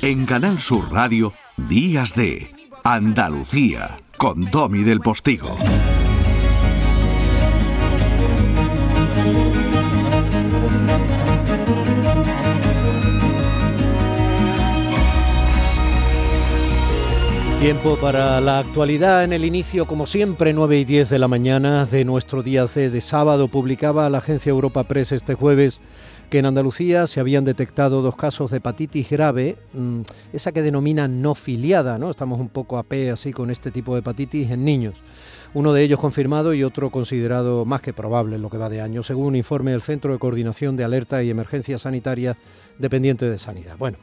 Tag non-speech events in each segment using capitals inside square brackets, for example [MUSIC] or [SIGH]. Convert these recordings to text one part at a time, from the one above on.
En Canal Sur Radio, Días de Andalucía, con Domi del Postigo. Tiempo para la actualidad en el inicio, como siempre, 9 y 10 de la mañana de nuestro día C de sábado. Publicaba la agencia Europa Press este jueves que en Andalucía se habían detectado dos casos de hepatitis grave, mm, esa que denominan no filiada, ¿no? Estamos un poco a pe así con este tipo de hepatitis en niños. Uno de ellos confirmado y otro considerado más que probable en lo que va de año, según un informe del Centro de Coordinación de Alerta y Emergencia Sanitaria dependiente de Sanidad. Bueno,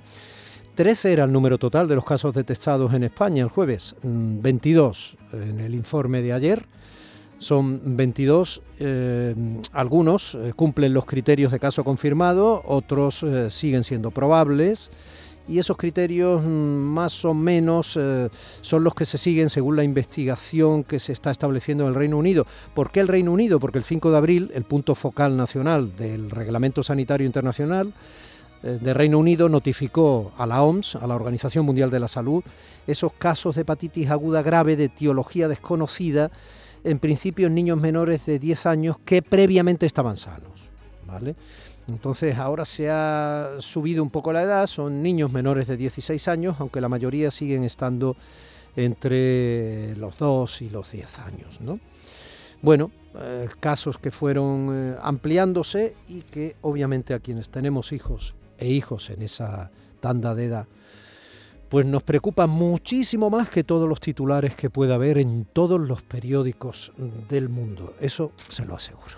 13 era el número total de los casos detectados en España el jueves, 22 mm, en el informe de ayer. Son 22, eh, algunos eh, cumplen los criterios de caso confirmado, otros eh, siguen siendo probables y esos criterios mm, más o menos son los que se siguen según la investigación que se está estableciendo en el Reino Unido. ¿Por qué el Reino Unido? Porque el 5 de abril, el punto focal nacional del Reglamento Sanitario Internacional, de Reino Unido notificó a la OMS, a la Organización Mundial de la Salud, esos casos de hepatitis aguda grave de etiología desconocida, en principio niños menores de 10 años que previamente estaban sanos. ¿vale? Entonces ahora se ha subido un poco la edad, son niños menores de 16 años, aunque la mayoría siguen estando entre los 2 y los 10 años. ¿no? Bueno, eh, casos que fueron eh, ampliándose y que obviamente a quienes tenemos hijos e hijos en esa tanda de edad, pues nos preocupa muchísimo más que todos los titulares que pueda haber en todos los periódicos del mundo. Eso se lo aseguro.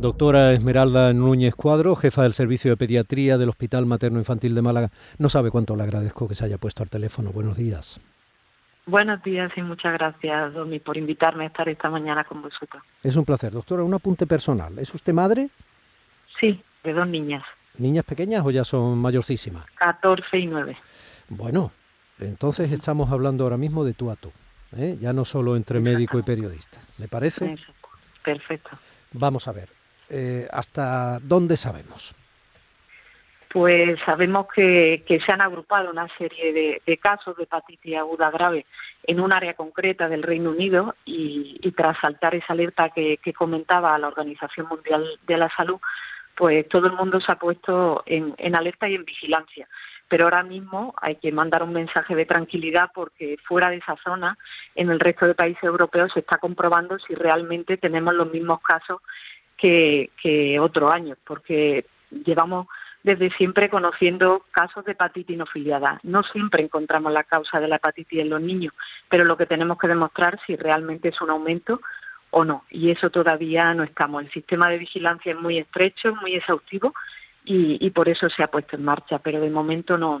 Doctora Esmeralda Núñez Cuadro, jefa del Servicio de Pediatría del Hospital Materno Infantil de Málaga. No sabe cuánto le agradezco que se haya puesto al teléfono. Buenos días. Buenos días y muchas gracias, Domi, por invitarme a estar esta mañana con vosotros. Es un placer. Doctora, un apunte personal. ¿Es usted madre? Sí, de dos niñas. ¿Niñas pequeñas o ya son mayorcísimas? 14 y 9. Bueno, entonces estamos hablando ahora mismo de tú a tú, ¿eh? ya no solo entre médico y periodista. ¿Me parece? Perfecto. Vamos a ver, eh, ¿hasta dónde sabemos? Pues sabemos que, se han agrupado una serie de, casos de hepatitis aguda grave en un área concreta del Reino Unido y, tras saltar esa alerta que, comentaba la Organización Mundial de la Salud, pues todo el mundo se ha puesto en, alerta y en vigilancia. Pero ahora mismo hay que mandar un mensaje de tranquilidad porque fuera de esa zona, en el resto de países europeos, se está comprobando si realmente tenemos los mismos casos que, que otro año, porque llevamos desde siempre conociendo casos de hepatitis no filiada. No siempre encontramos la causa de la hepatitis en los niños, pero lo que tenemos que demostrar si realmente es un aumento o no. Y eso todavía no estamos. El sistema de vigilancia es muy estrecho, muy exhaustivo y, por eso se ha puesto en marcha, pero de momento no,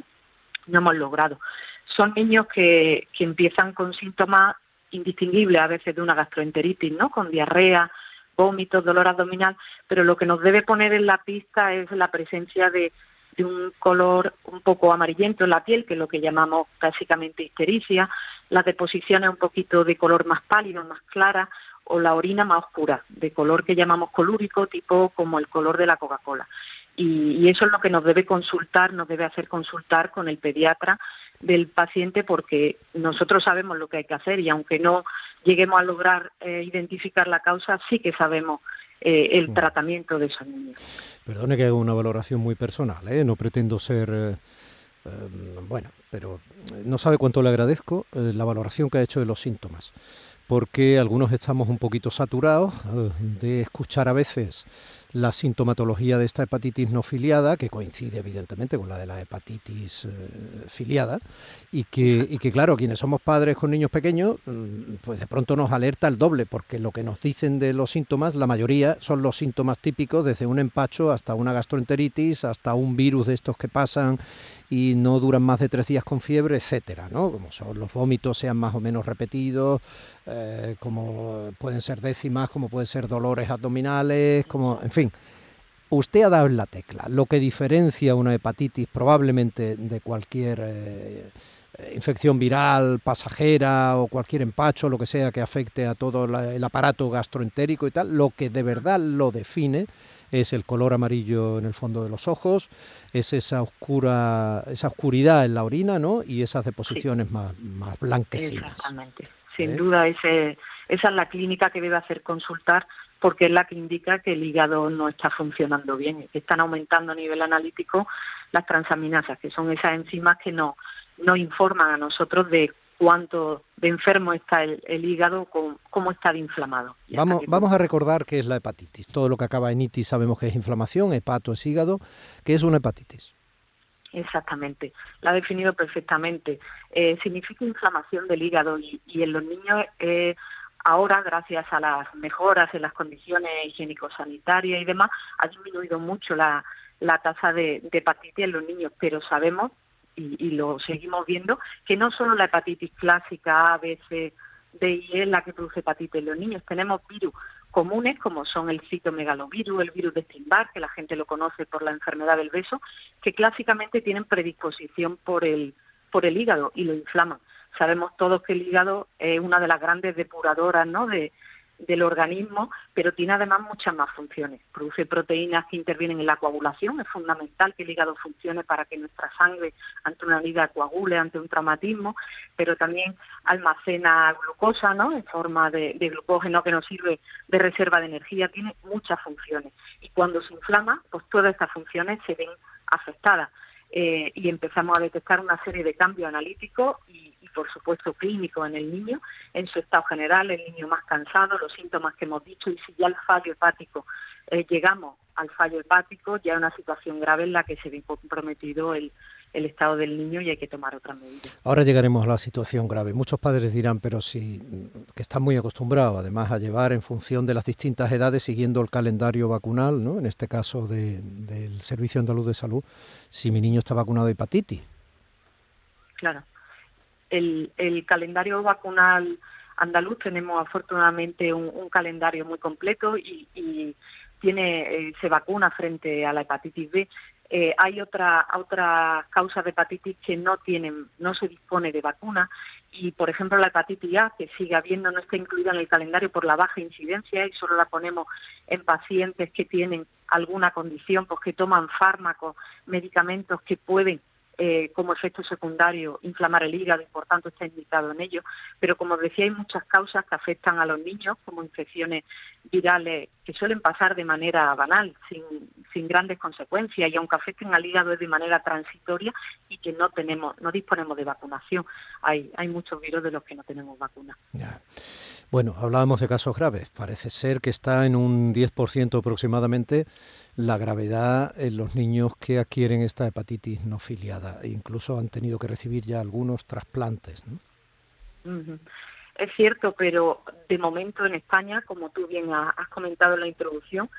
no hemos logrado. Son niños que, que empiezan con síntomas indistinguibles a veces de una gastroenteritis, ¿no? Con diarrea, vómitos, dolor abdominal, pero lo que nos debe poner en la pista es la presencia de, un color un poco amarillento en la piel, que es lo que llamamos básicamente histericia, las deposiciones un poquito de color más pálido, más clara, o la orina más oscura, de color que llamamos colúrico, tipo como el color de la Coca-Cola. Y, eso es lo que nos debe consultar, nos debe hacer consultar con el pediatra del paciente porque nosotros sabemos lo que hay que hacer y aunque no lleguemos a lograr eh, identificar la causa, sí que sabemos eh, el tratamiento de esos niños. Perdone que haga una valoración muy personal, ¿eh? no pretendo ser... bueno, pero no sabe cuánto le agradezco la valoración que ha hecho de los síntomas porque algunos estamos un poquito saturados de escuchar a veces la sintomatología de esta hepatitis no filiada, que coincide evidentemente con la de la hepatitis eh, filiada, y que, y que claro, quienes somos padres con niños pequeños, mm, pues de pronto nos alerta el doble, porque lo que nos dicen de los síntomas, la mayoría son los síntomas típicos, desde un empacho hasta una gastroenteritis, hasta un virus de estos que pasan y no duran más de tres días con fiebre, etcétera, ¿no? Como son los vómitos sean más o menos repetidos, eh, como pueden ser décimas, como pueden ser dolores abdominales, como, en fin. Usted ha dado en la tecla. Lo que diferencia una hepatitis probablemente de cualquier eh, infección viral, pasajera o cualquier empacho, lo que sea que afecte a todo el aparato gastroentérico y tal, lo que de verdad lo define es el color amarillo en el fondo de los ojos, es esa oscura, esa oscuridad en la orina, ¿no? Y esas deposiciones más, más blanquecinas. Exactamente. Sin ¿Eh? duda, ese, esa es la clínica que debe hacer consultar porque es la que indica que el hígado no está funcionando bien, que están aumentando a nivel analítico las transaminasas, que son esas enzimas que no, nos informan a nosotros de cuánto de enfermo está el, hígado, cómo, está de inflamado. Vamos, vamos a recordar qué es la hepatitis. Todo lo que acaba en itis sabemos que es inflamación, hepato es hígado. ¿Qué es una hepatitis? Exactamente, la ha definido perfectamente. Eh, significa inflamación del hígado y, en los niños eh, ahora, gracias a las mejoras en las condiciones higiénico-sanitarias y demás, ha disminuido mucho la, tasa de, hepatitis en los niños, pero sabemos y, lo seguimos viendo, que no solo la hepatitis clásica A, B, C, D y E la que produce hepatitis en los niños, tenemos virus comunes como son el citomegalovirus, el virus de Steinbach, que la gente lo conoce por la enfermedad del beso, que clásicamente tienen predisposición por el, por el hígado y lo inflaman. Sabemos todos que el hígado es una de las grandes depuradoras ¿no? de, del organismo, pero tiene además muchas más funciones. Produce proteínas que intervienen en la coagulación, es fundamental que el hígado funcione para que nuestra sangre ante una herida coagule, ante un traumatismo, pero también almacena glucosa, ¿no? En forma de, de glucógeno que nos sirve de reserva de energía, tiene muchas funciones. Y cuando se inflama, pues todas estas funciones se ven afectadas. Eh, y empezamos a detectar una serie de cambios analíticos y, por supuesto clínicos en el niño, en su estado general, el niño más cansado, los síntomas que hemos dicho y si ya el fallo hepático eh, llegamos al fallo hepático, ya es una situación grave en la que se ve comprometido el, el estado del niño y hay que tomar otras medidas. Ahora llegaremos a la situación grave. Muchos padres dirán, pero si que están muy acostumbrados además a llevar en función de las distintas edades siguiendo el calendario vacunal, ¿no? En este caso del Servicio Andaluz de Salud, si mi niño está vacunado de hepatitis. Claro. El, calendario vacunal andaluz tenemos afortunadamente un, calendario muy completo y, tiene eh, se vacuna frente a la hepatitis B eh, hay otra otra causa de hepatitis que no tienen no se dispone de vacuna y por ejemplo la hepatitis A que sigue habiendo no está incluida en el calendario por la baja incidencia y solo la ponemos en pacientes que tienen alguna condición pues que toman fármacos medicamentos que pueden eh, como efecto secundario inflamar el hígado y por tanto está indicado en ello. Pero como decía, hay muchas causas que afectan a los niños, como infecciones virales que suelen pasar de manera banal, sin, sin grandes consecuencias, y aunque afecten al hígado es de manera transitoria y que no tenemos, no disponemos de vacunación. Hay, hay muchos virus de los que no tenemos vacuna. Bueno, hablábamos de casos graves. Parece ser que está en un 10% aproximadamente la gravedad en los niños que adquieren esta hepatitis no filiada. E incluso han tenido que recibir ya algunos trasplantes. Es cierto, pero de momento en España, como tú bien has comentado en la introducción,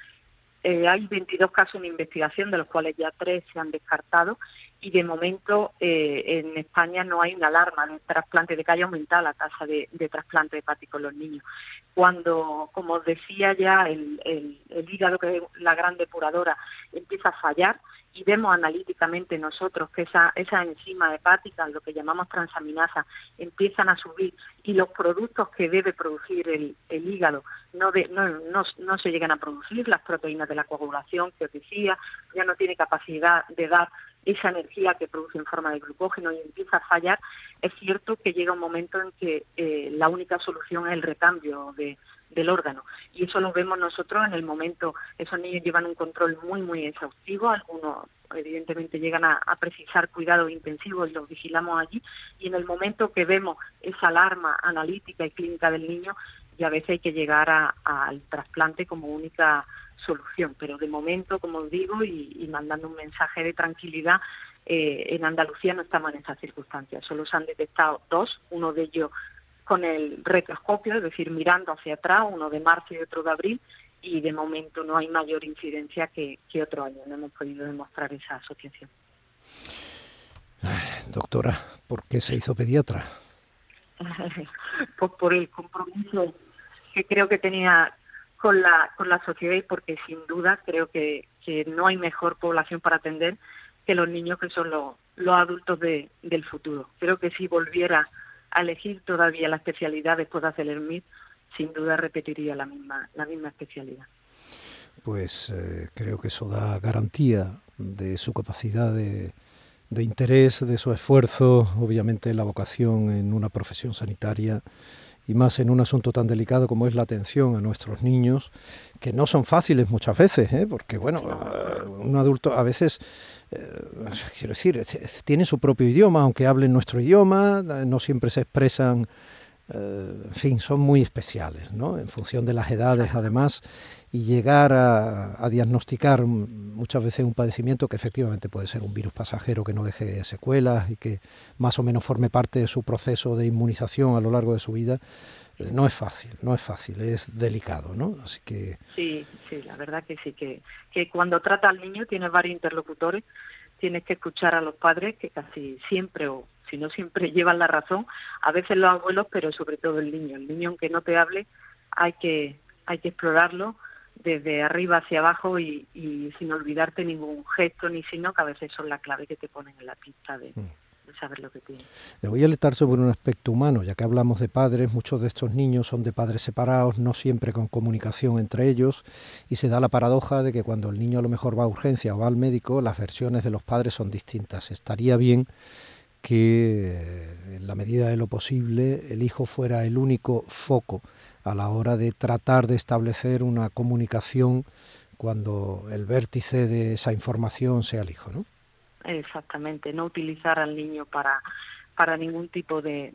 eh, hay 22 casos en investigación, de los cuales ya tres se han descartado, y de momento eh, en España no hay una alarma de trasplante, de que haya aumentado la tasa de, trasplante hepático en los niños. Cuando, como os decía ya, el, el hígado, que es la gran depuradora, empieza a fallar, y vemos analíticamente nosotros que esa, esa enzima hepática, lo que llamamos transaminasa, empiezan a subir y los productos que debe producir el, el hígado no, no, no, se llegan a producir, las proteínas de la coagulación que os decía, ya no tiene capacidad de dar esa energía que produce en forma de glucógeno y empieza a fallar, es cierto que llega un momento en que eh, la única solución es el recambio de, del órgano. Y eso lo vemos nosotros en el momento, esos niños llevan un control muy, muy exhaustivo, algunos evidentemente llegan a, precisar cuidados intensivos y los vigilamos allí, y en el momento que vemos esa alarma analítica y clínica del niño, ya a veces hay que llegar al trasplante como única solución. Pero de momento, como os digo, y, mandando un mensaje de tranquilidad, eh, en Andalucía no estamos en esas circunstancias. Solo se han detectado dos, uno de ellos con el retroscopio, es decir, mirando hacia atrás, uno de marzo y otro de abril, y de momento no hay mayor incidencia que, otro año. No hemos podido demostrar esa asociación. Doctora, ¿por qué se hizo pediatra? [LAUGHS] pues por el compromiso que creo que tenía con la, con la sociedad y porque sin duda creo que, que no hay mejor población para atender que los niños que son los, los adultos de, del futuro. Creo que si volviera elegir todavía la especialidad después de hacer el MIT, sin duda repetiría la misma, la misma especialidad. pues eh, creo que eso da garantía de su capacidad de, de interés, de su esfuerzo, obviamente la vocación en una profesión sanitaria y más en un asunto tan delicado como es la atención a nuestros niños, que no son fáciles muchas veces, ¿eh? porque bueno, un adulto a veces, eh, quiero decir, tiene su propio idioma, aunque hablen nuestro idioma, no siempre se expresan, eh, en fin, son muy especiales, ¿no? En función de las edades, además, y llegar a, diagnosticar muchas veces un padecimiento que efectivamente puede ser un virus pasajero que no deje secuelas y que más o menos forme parte de su proceso de inmunización a lo largo de su vida, eh, no es fácil, no es fácil, es delicado, ¿no? Así que... Sí, sí, la verdad que sí, que, que cuando trata al niño tienes varios interlocutores, tienes que escuchar a los padres que casi siempre o si no siempre [LAUGHS] llevan la razón, a veces los abuelos, pero sobre todo el niño. El niño aunque no te hable, hay que hay que explorarlo desde arriba hacia abajo y, sin olvidarte ningún gesto ni signo que a veces son la clave que te ponen en la pista de, saber lo que tienes. Le voy a alertar sobre un aspecto humano, ya que hablamos de padres, muchos de estos niños son de padres separados, no siempre con comunicación entre ellos, y se da la paradoja de que cuando el niño a lo mejor va a urgencia o va al médico, las versiones de los padres son distintas. Estaría bien que en la medida de lo posible el hijo fuera el único foco a la hora de tratar de establecer una comunicación cuando el vértice de esa información sea el hijo, ¿no? Exactamente, no utilizar al niño para para ningún tipo de,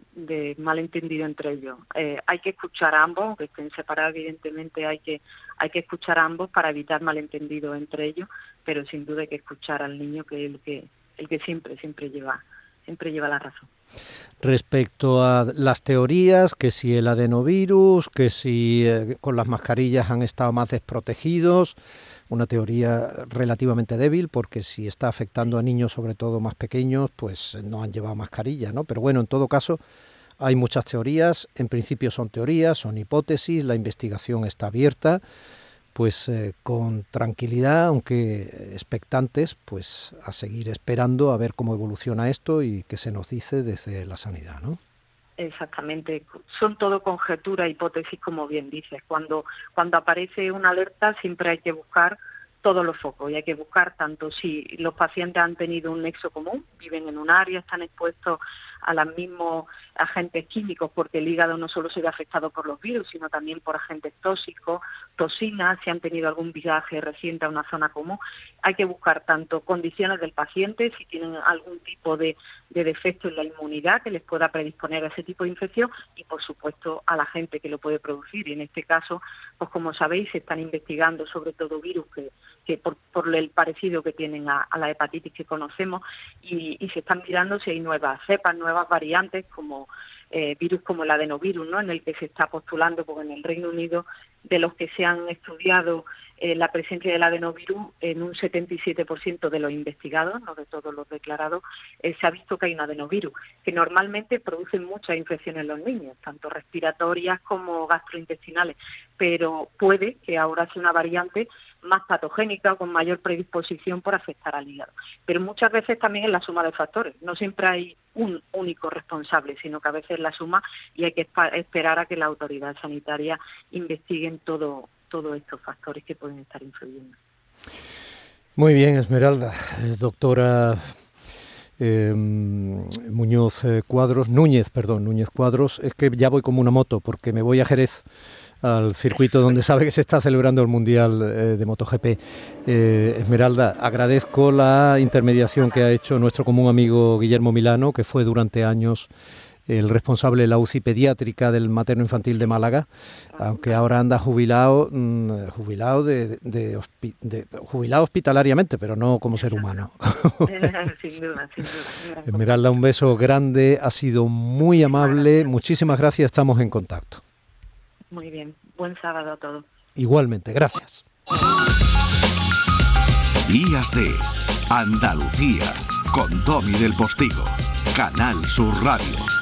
malentendido entre ellos. Eh, hay que escuchar a ambos, aunque estén separados, evidentemente hay que hay que escuchar a ambos para evitar malentendidos entre ellos, pero sin duda hay que escuchar al niño que es el que el que siempre siempre lleva siempre lleva la razón. Respecto a las teorías, que si el adenovirus, que si eh, con las mascarillas han estado más desprotegidos, una teoría relativamente débil, porque si está afectando a niños, sobre todo más pequeños, pues no han llevado mascarilla, ¿no? Pero bueno, en todo caso, hay muchas teorías, en principio son teorías, son hipótesis, la investigación está abierta pues eh, con tranquilidad, aunque expectantes, pues a seguir esperando a ver cómo evoluciona esto y qué se nos dice desde la sanidad, ¿no? Exactamente, son todo conjeturas, hipótesis, como bien dices. Cuando cuando aparece una alerta siempre hay que buscar todos los focos y hay que buscar tanto si los pacientes han tenido un nexo común, viven en un área, están expuestos a los mismos agentes químicos, porque el hígado no solo se ve afectado por los virus, sino también por agentes tóxicos, toxinas, si han tenido algún viaje reciente a una zona común. Hay que buscar tanto condiciones del paciente, si tienen algún tipo de, de defecto en la inmunidad que les pueda predisponer a ese tipo de infección y, por supuesto, a la gente que lo puede producir. Y en este caso, pues como sabéis, se están investigando sobre todo virus que, que por, por el parecido que tienen a, la hepatitis que conocemos y se están mirando si hay nuevas cepas, nuevas nuevas variantes como eh, virus como el adenovirus, ¿no? en el que se está postulando, porque en el Reino Unido, de los que se han estudiado eh, la presencia del adenovirus, en un 77% de los investigados, no de todos los declarados, eh, se ha visto que hay un adenovirus, que normalmente produce muchas infecciones en los niños, tanto respiratorias como gastrointestinales, pero puede que ahora sea una variante más patogénica o con mayor predisposición por afectar al hígado. Pero muchas veces también es la suma de factores. No siempre hay un único responsable, sino que a veces la suma y hay que esperar a que la autoridad sanitaria investiguen todo, todos estos factores que pueden estar influyendo. Muy bien, Esmeralda. Eh, doctora em, Muñoz eh, Cuadros, Núñez, perdón, Núñez Cuadros, es que ya voy como una moto porque me voy a Jerez al circuito donde [LAUGHS] sabe que se está celebrando el Mundial eh, de MotoGP. Eh, Esmeralda, agradezco la intermediación que ha hecho nuestro común amigo Guillermo Milano, que fue durante años el responsable de la UCI pediátrica del materno infantil de Málaga, aunque ahora anda jubilado, mm, jubilado de, jubilado hospitalariamente, pero no como ser humano. [LAUGHS] [LAUGHS] sin duda, sin duda. Esmeralda, un beso grande, ha sido muy amable, muchísimas gracias, estamos en contacto. Muy bien. Buen sábado a todos. Igualmente, gracias. Días de Andalucía con Domi del Postigo, Canal Sur Radio.